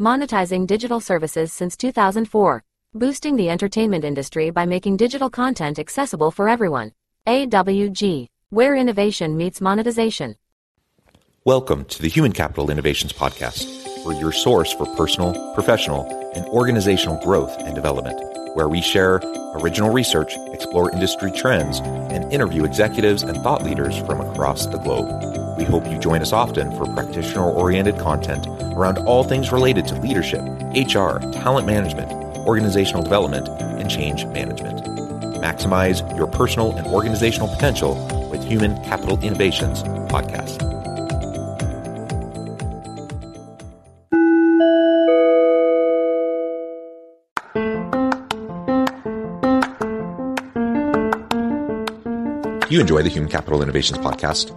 monetizing digital services since 2004, boosting the entertainment industry by making digital content accessible for everyone. AWG, where innovation meets monetization. Welcome to the Human Capital Innovations Podcast, where your source for personal, professional, and organizational growth and development, where we share original research, explore industry trends, and interview executives and thought leaders from across the globe. We hope you join us often for practitioner oriented content around all things related to leadership, HR, talent management, organizational development, and change management. Maximize your personal and organizational potential with Human Capital Innovations Podcast. you enjoy the Human Capital Innovations Podcast,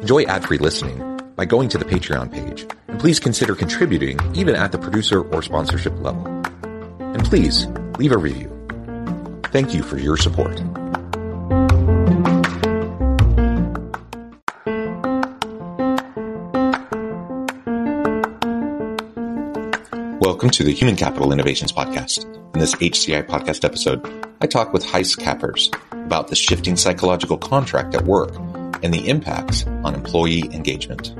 enjoy ad free listening by going to the Patreon page. And please consider contributing even at the producer or sponsorship level. And please leave a review. Thank you for your support. Welcome to the Human Capital Innovations Podcast. In this HCI podcast episode, I talk with Gys Kappers, about the shifting psychological contract at work and the impacts on employee engagement.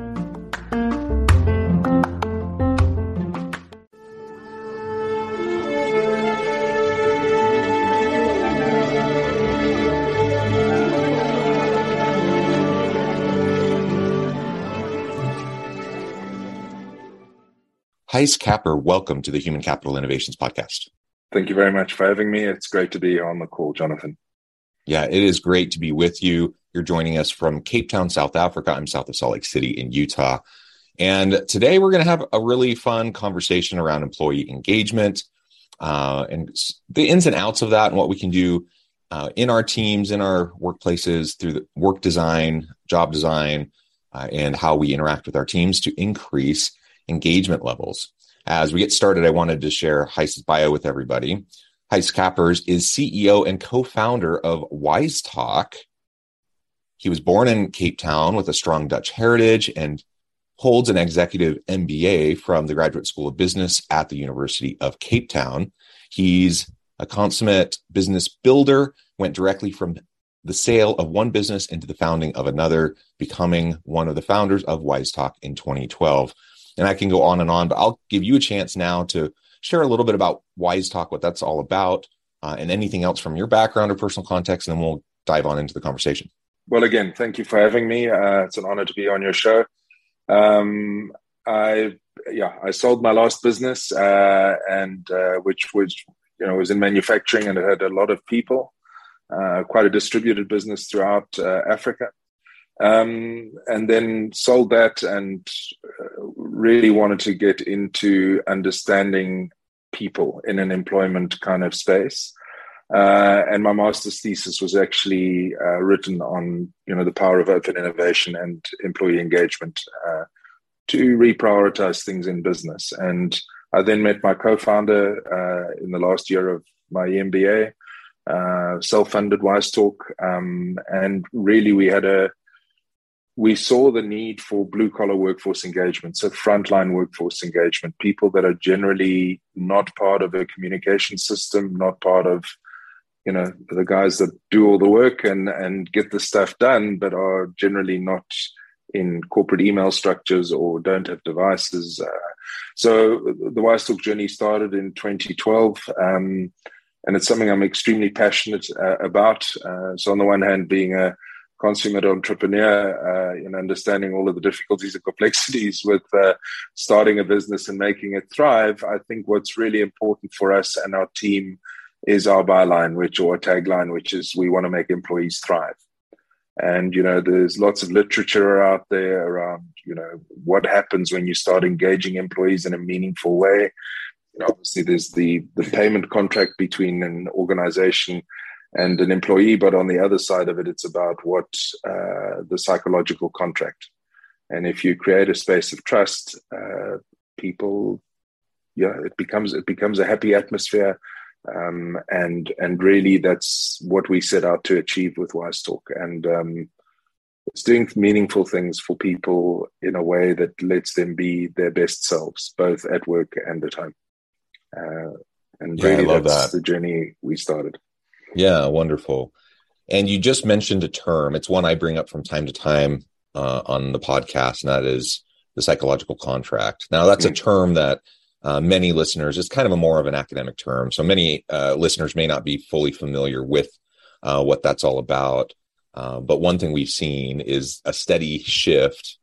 Gys Kapper, welcome to the Human Capital Innovations Podcast. Thank you very much for having me. It's great to be on the call, Jonathan. Yeah, it is great to be with you. You're joining us from Cape Town, South Africa. I'm south of Salt Lake City in Utah. And today we're going to have a really fun conversation around employee engagement uh, and the ins and outs of that and what we can do uh, in our teams, in our workplaces through the work design, job design, uh, and how we interact with our teams to increase engagement levels. As we get started, I wanted to share Gys's bio with everybody. Gys Kappers is CEO and co-founder of Wyzetalk. He was born in Cape Town with a strong Dutch heritage and holds an executive MBA from the Graduate School of Business at the University of Cape Town. He's a consummate business builder, went directly from the sale of one business into the founding of another, becoming one of the founders of Wyzetalk in 2012. And I can go on and on, but I'll give you a chance now to share a little bit about Wyzetalk, what that's all about, uh, and anything else from your background or personal context, and then we'll dive on into the conversation. Well, again, thank you for having me. Uh, it's an honor to be on your show. Um, I yeah, I sold my last business, uh, and uh, which was you know was in manufacturing and it had a lot of people, uh, quite a distributed business throughout uh, Africa um, and then sold that and really wanted to get into understanding people in an employment kind of space. Uh, and my master's thesis was actually uh, written on, you know, the power of open innovation and employee engagement uh, to reprioritize things in business. And I then met my co-founder uh, in the last year of my MBA, uh, self-funded Wyzetalk, um, and really we had a we saw the need for blue collar workforce engagement, so frontline workforce engagement, people that are generally not part of a communication system, not part of, you know, the guys that do all the work and, and get the stuff done, but are generally not in corporate email structures or don't have devices. Uh, so the Wyzetalk journey started in 2012. Um, and it's something I'm extremely passionate uh, about. Uh, so on the one hand, being a consummate entrepreneur uh, in understanding all of the difficulties and complexities with uh, starting a business and making it thrive, I think what's really important for us and our team is our byline, which or tagline, which is we want to make employees thrive. And you know, there's lots of literature out there around you know what happens when you start engaging employees in a meaningful way. Obviously, there's the the payment contract between an organization and an employee. But on the other side of it, it's about what uh, the psychological contract. And if you create a space of trust, uh, people, yeah, it becomes it becomes a happy atmosphere. Um, and and really, that's what we set out to achieve with Wyzetalk. And um, it's doing meaningful things for people in a way that lets them be their best selves, both at work and at home. Uh, and yeah, really, that's that. the journey we started. Yeah, wonderful. And you just mentioned a term. It's one I bring up from time to time uh, on the podcast, and that is the psychological contract. Now, that's a term that uh, many listeners, it's kind of a more of an academic term. So many uh, listeners may not be fully familiar with uh, what that's all about. Uh, but one thing we've seen is a steady shift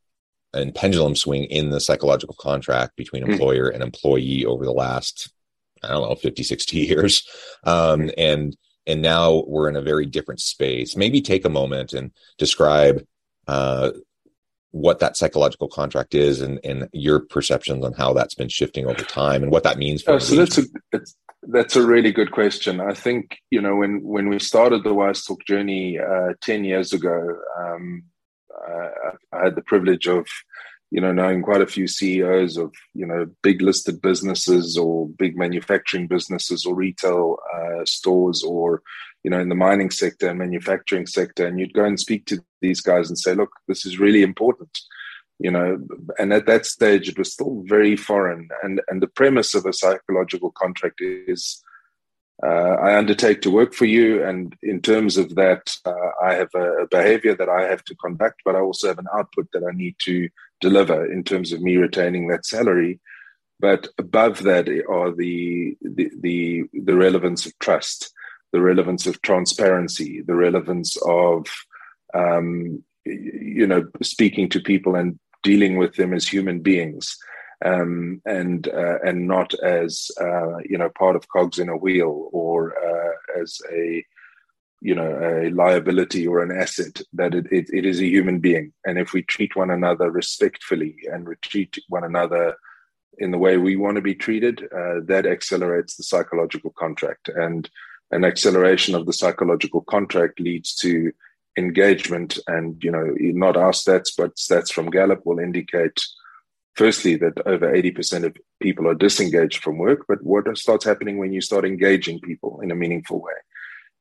and pendulum swing in the psychological contract between hmm. employer and employee over the last, I don't know, 50, 60 years. Um, and and now we're in a very different space. Maybe take a moment and describe uh, what that psychological contract is and, and your perceptions on how that's been shifting over time and what that means for oh, so that's a that's a really good question i think you know when when we started the Wyzetalk journey uh, 10 years ago um, I, I had the privilege of you know knowing quite a few ceos of you know big listed businesses or big manufacturing businesses or retail uh, stores or you know, in the mining sector and manufacturing sector, and you'd go and speak to these guys and say, look, this is really important. You know, and at that stage it was still very foreign. And and the premise of a psychological contract is uh, I undertake to work for you, and in terms of that, uh, I have a, a, behavior that I have to conduct, but I also have an output that I need to deliver in terms of me retaining that salary. But above that are the the the, the relevance of trust the relevance of transparency, the relevance of, um, you know, speaking to people and dealing with them as human beings. Um, and uh, and not as uh, you know part of cogs in a wheel or uh, as a you know a liability or an asset that it, it, it is a human being. And if we treat one another respectfully and we treat one another in the way we want to be treated uh, that accelerates the psychological contract. And an acceleration of the psychological contract leads to engagement and you know not our stats but stats from gallup will indicate firstly that over 80% of people are disengaged from work but what starts happening when you start engaging people in a meaningful way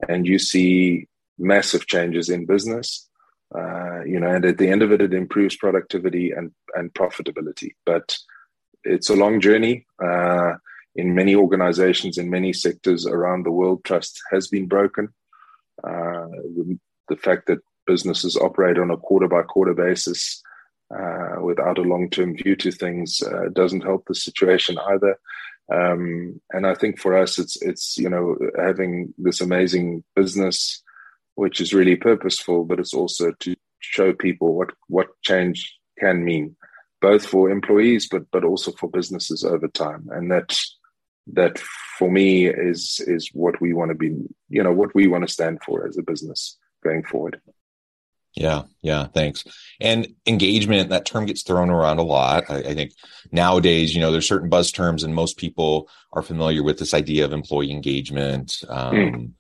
and you see massive changes in business uh, you know and at the end of it it improves productivity and and profitability but it's a long journey uh, in many organizations in many sectors around the world, trust has been broken. Uh, the, the, fact that businesses operate on a quarter by quarter basis uh, without a long term view to things uh, doesn't help the situation either. Um, and I think for us, it's it's you know having this amazing business, which is really purposeful, but it's also to show people what what change can mean, both for employees, but but also for businesses over time. And that that for me is is what we want to be you know what we want to stand for as a business going forward yeah yeah thanks. And engagement that term gets thrown around a lot. I, I, think nowadays you know there's certain buzz terms and most people are familiar with this idea of employee engagement. Um, mm.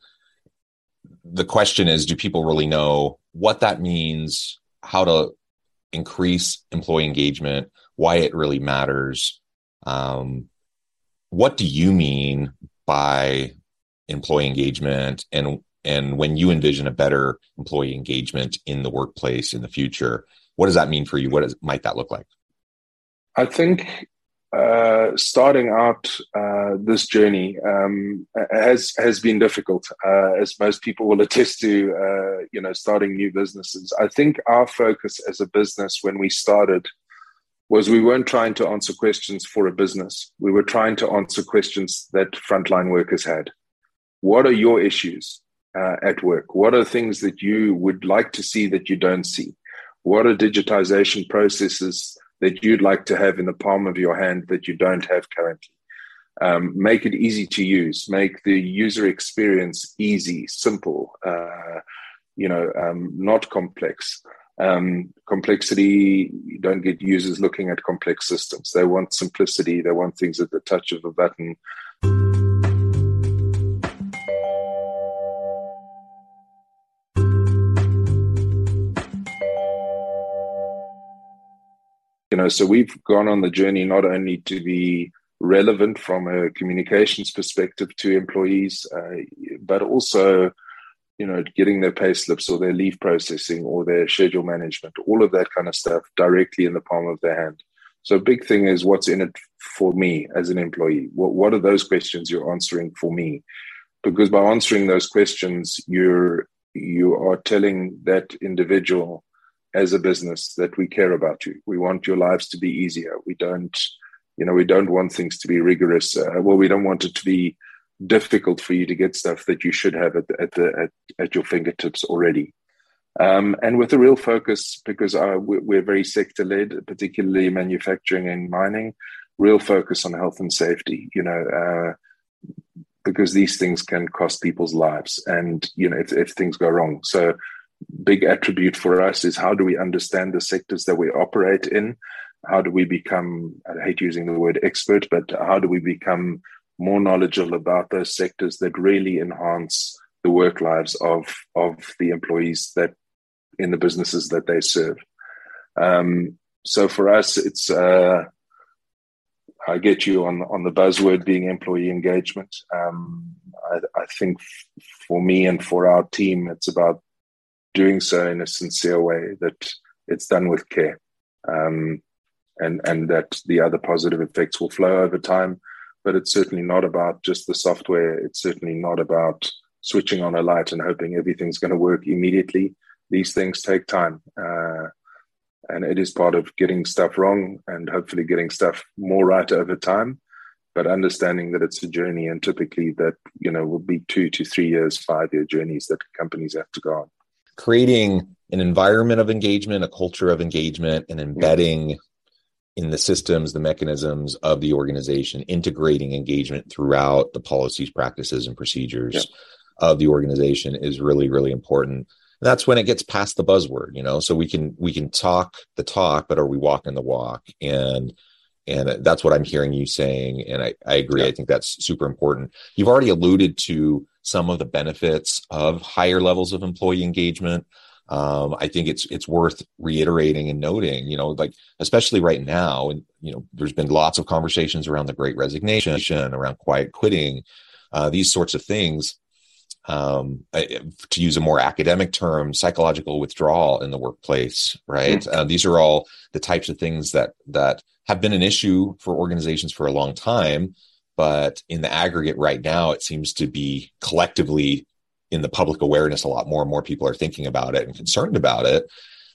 the question is do people really know what that means how to increase employee engagement why it really matters? Um, what do you mean by employee engagement and and when you envision a better employee engagement in the workplace in the future what does that mean for you what is, might that look like i think uh, starting out uh, this journey um, has has been difficult, uh, as most people will attest to. Uh, you know, starting new businesses. I think our focus as a business when we started was we weren't trying to answer questions for a business. We were trying to answer questions that frontline workers had. What are your issues uh, at work? What are things that you would like to see that you don't see? What are digitization processes that you'd like to have in the palm of your hand that you don't have currently? Um, make it easy to use. Make the user experience easy, simple. Uh, you know, um, not complex. Um, complexity, you don't get users looking at complex systems. They want simplicity, they want things at the touch of a button. You know, so we've gone on the journey not only to be relevant from a communications perspective to employees, uh, but also you know, getting their pay slips or their leave processing or their schedule management, all of that kind of stuff directly in the palm of their hand. So, big thing is what's in it for me as an employee? What, what are those questions you're answering for me? Because by answering those questions, you're you are telling that individual as a business that we care about you. We want your lives to be easier. We don't, you know, we don't want things to be rigorous. Uh, well, we don't want it to be difficult for you to get stuff that you should have at the, at the at, at your fingertips already. Um, and with a real focus, because uh, we're very sector led, particularly manufacturing and mining, real focus on health and safety. You know, uh, because these things can cost people's lives, and you know, if, if things go wrong, so big attribute for us is how do we understand the sectors that we operate in? How do we become? I hate using the word expert, but how do we become more knowledgeable about those sectors that really enhance the work lives of of the employees that in the businesses that they serve. Um, so for us, it's uh, I get you on on the buzzword being employee engagement. Um, I, I, think f- for me and for our team, it's about doing so in a sincere way that it's done with care, um, and and that the other positive effects will flow over time but it's certainly not about just the software. It's certainly not about switching on a light and hoping everything's going to work immediately. These things take time. Uh, and it is part of getting stuff wrong and hopefully getting stuff more right over time but understanding that it's a journey and typically that you know will be two to three years five year journeys that companies have to go on creating an environment of engagement a culture of engagement and mm. embedding in the systems, the mechanisms of the organization, integrating engagement throughout the policies, practices, and procedures of the organization is really, really important. And that's when it gets past the buzzword, you know. So we can we can talk the talk, but are we walking the walk? And and that's what I'm hearing you saying, and I, I agree. I think that's super important. You've already alluded to some of the benefits of higher levels of employee engagement um, I think it's it's worth reiterating and noting, you know, like especially right now, and you know, there's been lots of conversations around the Great Resignation, around quiet quitting, uh, these sorts of things. Um, to use a more academic term, psychological withdrawal in the workplace, right? Mm-hmm. Uh, these are all the types of things that that have been an issue for organizations for a long time, but in the aggregate right now, it seems to be collectively in the public awareness a lot more and more people are thinking about it and concerned about it.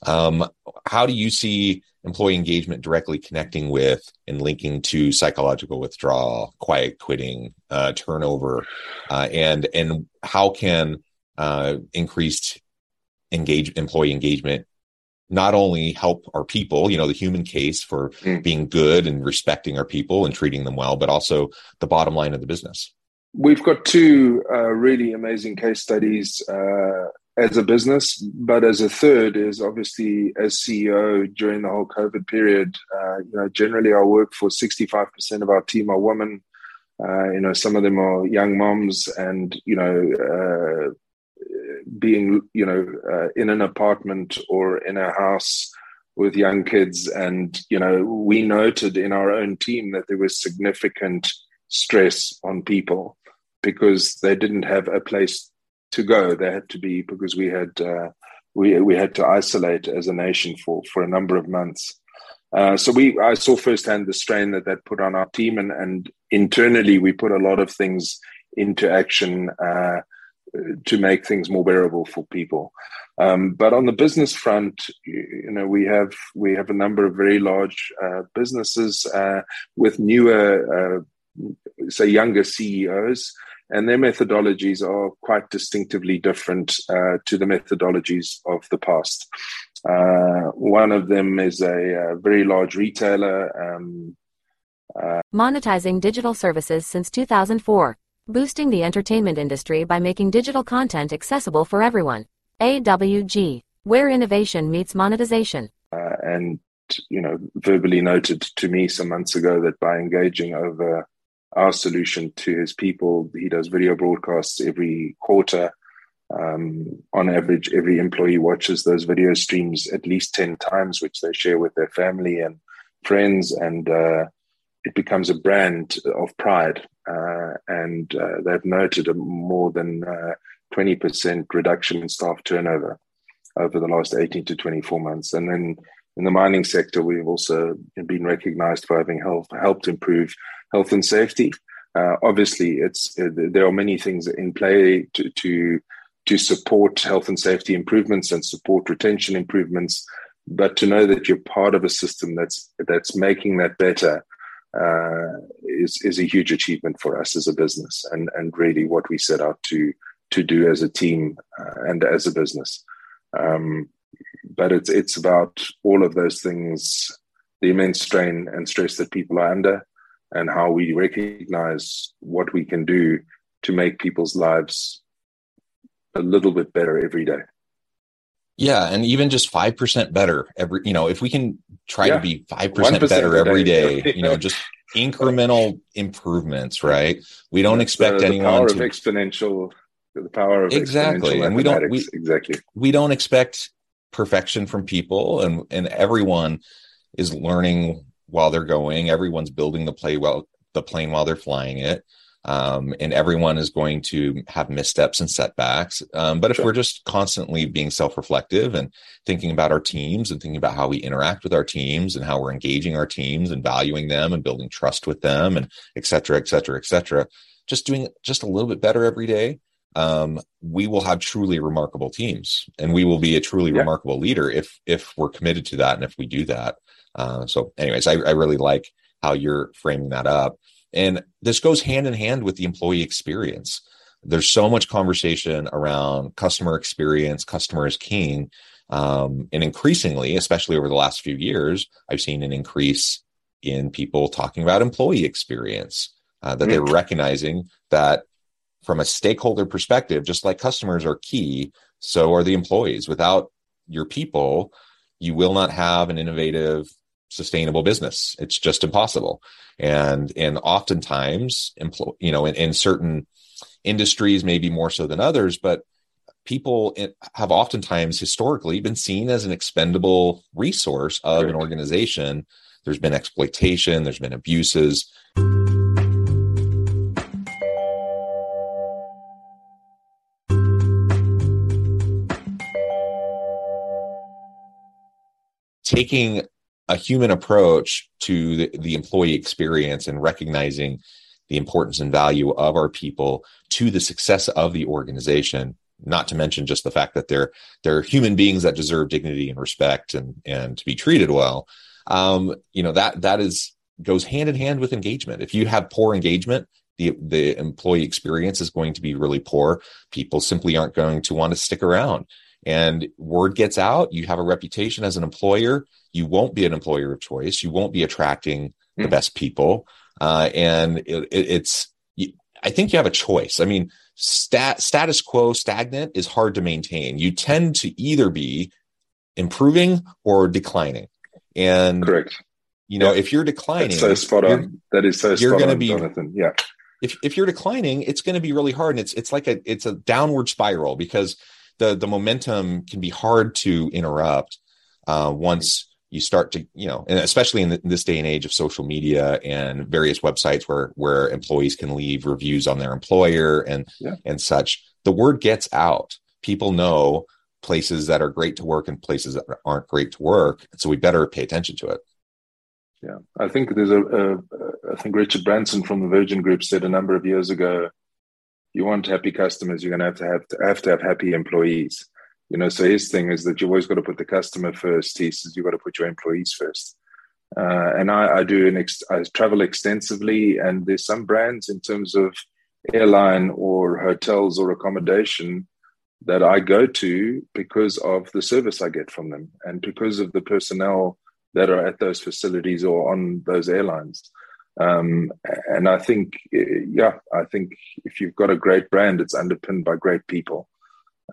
Um, how do you see employee engagement directly connecting with and linking to psychological withdrawal quiet quitting uh, turnover uh, and and how can uh, increased engage employee engagement not only help our people, you know, the human case for mm. being good and respecting our people and treating them well, but also the bottom line of the business. We've got two uh, really amazing case studies uh, as a business, but as a third is obviously as CEO during the whole COVID period. Uh, you know, generally our workforce, sixty-five percent of our team are women. Uh, you know, some of them are young moms, and you know, uh, being you know uh, in an apartment or in a house with young kids, and you know, we noted in our own team that there was significant stress on people because they didn't have a place to go. They had to be because we had uh, we we had to isolate as a nation for for a number of months. Uh, so we I saw firsthand the strain that that put on our team, and and internally we put a lot of things into action uh, to make things more bearable for people. Um, but on the business front, you know, we have we have a number of very large uh, businesses uh, with newer, uh, say, younger CEOs and their methodologies are quite distinctively different uh, to the methodologies of the past. Uh, one of them is a, a very large retailer. Um, uh, Monetizing digital services since 2004, boosting the entertainment industry by making digital content accessible for everyone. AWG, where innovation meets monetization. Uh, and you know, verbally noted to me some months ago that by engaging over our solution to his people. He does video broadcasts every quarter. Um, on average, every employee watches those video streams at least 10 times, which they share with their family and friends. And uh, it becomes a brand of pride. Uh, and uh, they've noted a more than 20% reduction in staff turnover over the last 18 to 24 months. And then in the mining sector, we've also been recognized for having helped, helped improve health and safety. Uh, obviously, it's uh, there are many things in play to, to to support health and safety improvements and support retention improvements. But to know that you're part of a system that's that's making that better is is a huge achievement for us as a business, and and really what we set out to to do as a team uh, and as a business. Um, but it's it's about all of those things, the immense strain and stress that people are under, and how we recognize what we can do to make people's lives a little bit better every day. Yeah, and even just five percent better every. You know, if we can try yeah. to be five percent better every day, day you know, just incremental improvements, right? We don't That's expect uh, the, anyone power to of exponential. The power of exactly, and we don't we, exactly we don't expect perfection from people, and and everyone is learning while they're going. Everyone's building the play well the plane while they're flying it. Um, and everyone is going to have missteps and setbacks. Um, but if sure. we're just constantly being self-reflective and thinking about our teams and thinking about how we interact with our teams and how we're engaging our teams and valuing them and building trust with them and et cetera, et cetera, et cetera, just doing just a little bit better every day, um, we will have truly remarkable teams and we will be a truly yeah. remarkable leader if if we're committed to that and if we do that. Uh, so, anyways, I, I really like how you're framing that up. And this goes hand in hand with the employee experience. There's so much conversation around customer experience, customer is king. Um, and increasingly, especially over the last few years, I've seen an increase in people talking about employee experience, uh, that they're recognizing that from a stakeholder perspective, just like customers are key, so are the employees. Without your people, you will not have an innovative sustainable business. It's just impossible. And and oftentimes, employ, you know, in, in certain industries, maybe more so than others, but people have oftentimes historically been seen as an expendable resource of an organization. There's been exploitation, there's been abuses. Taking a human approach to the, the employee experience and recognizing the importance and value of our people to the success of the organization not to mention just the fact that they're they're human beings that deserve dignity and respect and and to be treated well. Um, you know that that is goes hand in hand with engagement. If you have poor engagement the the employee experience is going to be really poor. People simply aren't going to want to stick around and word gets out you have a reputation as an employer you won't be an employer of choice. You won't be attracting the mm. best people. Uh, and it, it, it's, I think you have a choice. I mean, stat, status quo stagnant is hard to maintain. You tend to either be improving or declining. And correct. You know, yeah. if you're declining, That's so spot on. That is so you're going to be, Jonathan. Yeah. If, if you're declining, it's going to be really hard. And it's, it's like a, it's a downward spiral because the, the momentum can be hard to interrupt, uh, once you start to you know and especially in, the, in, this day and age of social media and various websites where where employees can leave reviews on their employer and yeah. and such the word gets out. People know places that are great to work and places that aren't great to work so we better pay attention to it. Yeah. I think there's a, a I think richard branson from the virgin group said a number of years ago you want happy customers you're going to have to have to have, happy employees you know, so his thing is that you've always got to put the customer first. He says you've got to put your employees first. Uh, and I, I do an ex- I travel extensively, and there's some brands in terms of airline or hotels or accommodation that I go to because of the service I get from them and because of the personnel that are at those facilities or on those airlines. Um, and I think, yeah, I think if you've got a great brand, it's underpinned by great people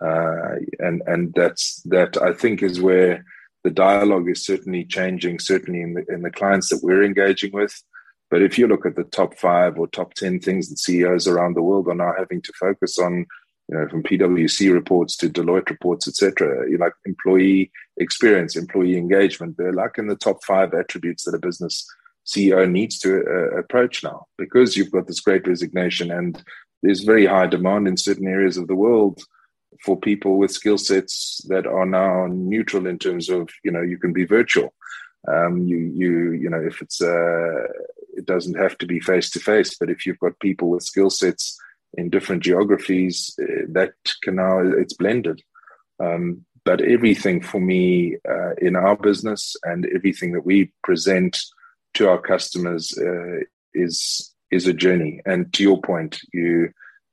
uh, and and that's that I think is where the dialogue is certainly changing, certainly in the in the clients that we're engaging with. But if you look at the top five or top ten things that CEOs around the world are now having to focus on, you know, from PwC reports to Deloitte reports, etc., you like employee experience, employee engagement. They're like in the top five attributes that a business CEO needs to uh, approach now because you've got this great resignation and there's very high demand in certain areas of the world for people with skill sets that are now neutral in terms of you know you can be virtual. Um, you you you know if it's uh, it doesn't have to be face to face but if you've got people with skill sets in different geographies uh, that can now it's blended. Um, but everything for me uh, in our business and everything that we present to our customers uh, is is a journey and to your point you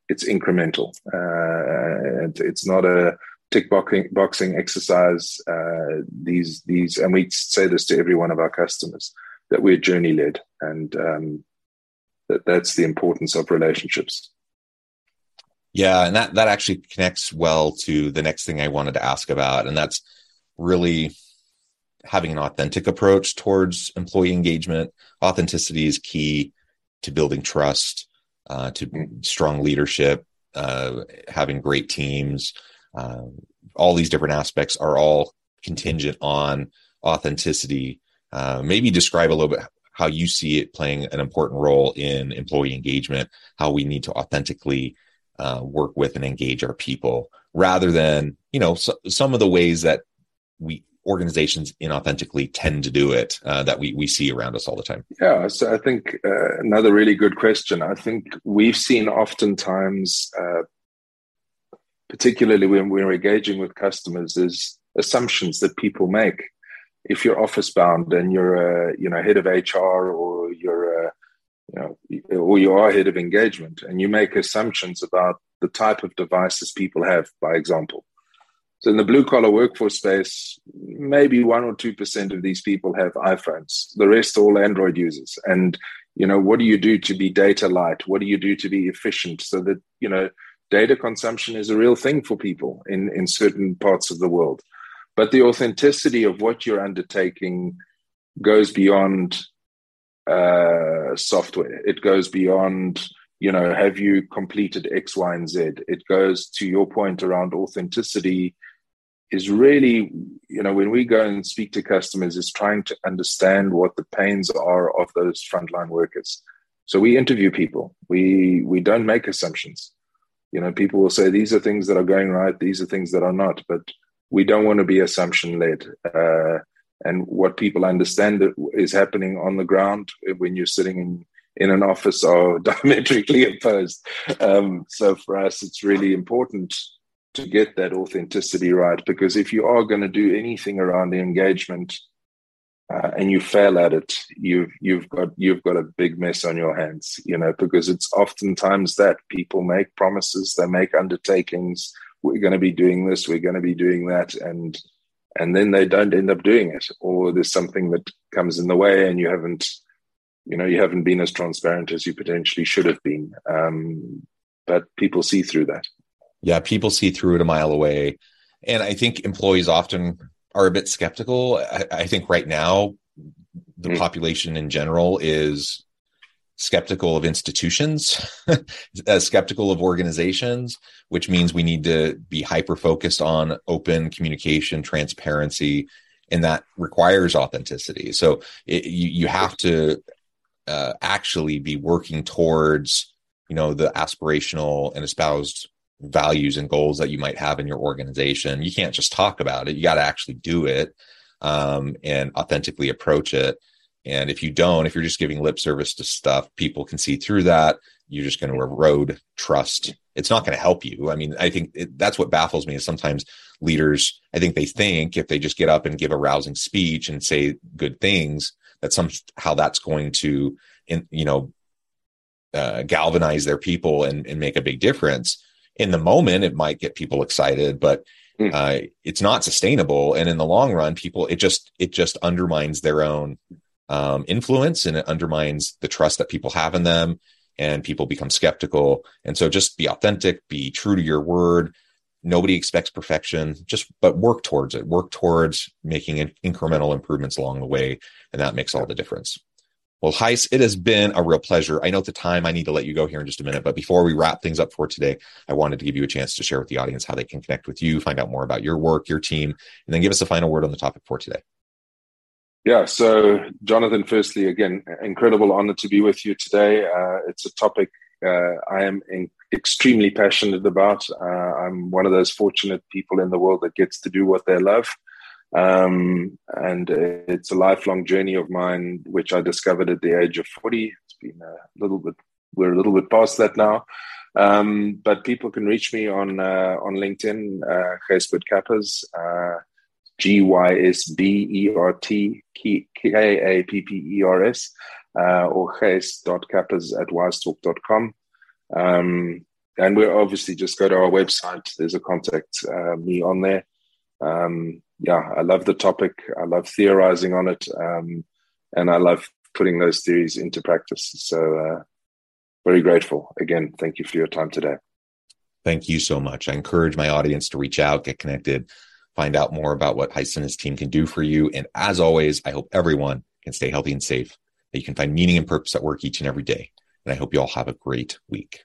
it's incremental uh, it's not a tick boxing, boxing exercise. Uh, these these, and we say this to every one of our customers that we're journey led, and um, that that's the importance of relationships. Yeah, and that that actually connects well to the next thing I wanted to ask about, and that's really having an authentic approach towards employee engagement. Authenticity is key to building trust, uh, to strong leadership, uh, having great teams, um, all these different aspects are all contingent on authenticity. Uh, maybe describe a little bit how you see it playing an important role in employee engagement, how we need to authentically uh, work with and engage our people rather than, you know, so, some of the ways that we organizations inauthentically tend to do it uh, that we, we see around us all the time? Yeah, so I think uh, another really good question. I think we've seen oftentimes uh, particularly when we're engaging with customers, is assumptions that people make. If you're office bound and you're a you know head of HR or you're a you know or you are head of engagement and you make assumptions about the type of devices people have, by example. So in the blue collar workforce space, maybe one or two percent of these people have iPhones. The rest are all Android users. And you know, what do you do to be data light? What do you do to be efficient so that you know data consumption is a real thing for people in, in certain parts of the world. But the authenticity of what you're undertaking goes beyond uh, software. It goes beyond, you know, have you completed X, Y, and Z? It goes to your point around authenticity is really, you know, when we go and speak to customers, is trying to understand what the pains are of those frontline workers. So we interview people. We we don't make assumptions you know people will say these are things that are going right these are things that are not but we don't want to be assumption led uh, and what people understand that is happening on the ground when you're sitting in in an office are diametrically opposed um, so for us it's really important to get that authenticity right because if you are going to do anything around the engagement uh, and you fail at it, you've you've got you've got a big mess on your hands, you know, because it's oftentimes that people make promises, they make undertakings. We're going to be doing this, we're going to be doing that, and and then they don't end up doing it, or there's something that comes in the way, and you haven't, you know, you haven't been as transparent as you potentially should have been. Um, but people see through that. Yeah, people see through it a mile away, and I think employees often are a bit skeptical. I, I think right now the mm. population in general is skeptical of institutions, uh, skeptical of organizations, which means we need to be hyper focused on open communication, transparency, and that requires authenticity. So it, you you have to uh, actually be working towards you know the aspirational and espoused values and goals that you might have in your organization. You can't just talk about it. You got to actually do it um, and authentically approach it. And if you don't, if you're just giving lip service to stuff, people can see through that. You're just going to erode trust. It's not going to help you. I mean, I think it, that's what baffles me is sometimes leaders, I think they think if they just get up and give a rousing speech and say good things, that somehow that's going to, in, you know, uh, galvanize their people and, and make a big difference in the moment it might get people excited but hmm. uh, it's not sustainable. And in the long run people it just it just undermines their own um, influence and it undermines the trust that people have in them and people become skeptical. And so just be authentic be true to your word. Nobody expects perfection. Just but work towards it. Work towards making incremental improvements along the way. And that makes all the difference well, Gys, it has been a real pleasure. I know at the time I need to let you go here in just a minute, but before we wrap things up for today, I wanted to give you a chance to share with the audience how they can connect with you, find out more about your work, your team, and then give us a final word on the topic for today. Yeah, so Jonathan, firstly, again, incredible honor to be with you today. Uh, it's a topic uh, I am in, extremely passionate about. Uh, I'm one of those fortunate people in the world that gets to do what they love. Um, and it's a lifelong journey of mine, which I discovered at the age of 40. It's been a little bit, we're a little bit past that now. Um, but people can reach me on uh, on LinkedIn, uh, Gysbert Kappers, uh, G Y S B E R T K A P P E R S, uh, or gys.kappers at wyzetalk.com. Um, and we obviously just go to our website. There's a contact uh, me on there. Um, yeah, I love the topic. I love theorizing on it, um, and I love putting those theories into practice. So, uh, very grateful. Again, thank you for your time today. Thank you so much. I encourage my audience to reach out, get connected, find out more about what Gys and his team can do for you. And as always, I hope everyone can stay healthy and safe, that you can find meaning and purpose at work each and every day. And I hope you all have a great week.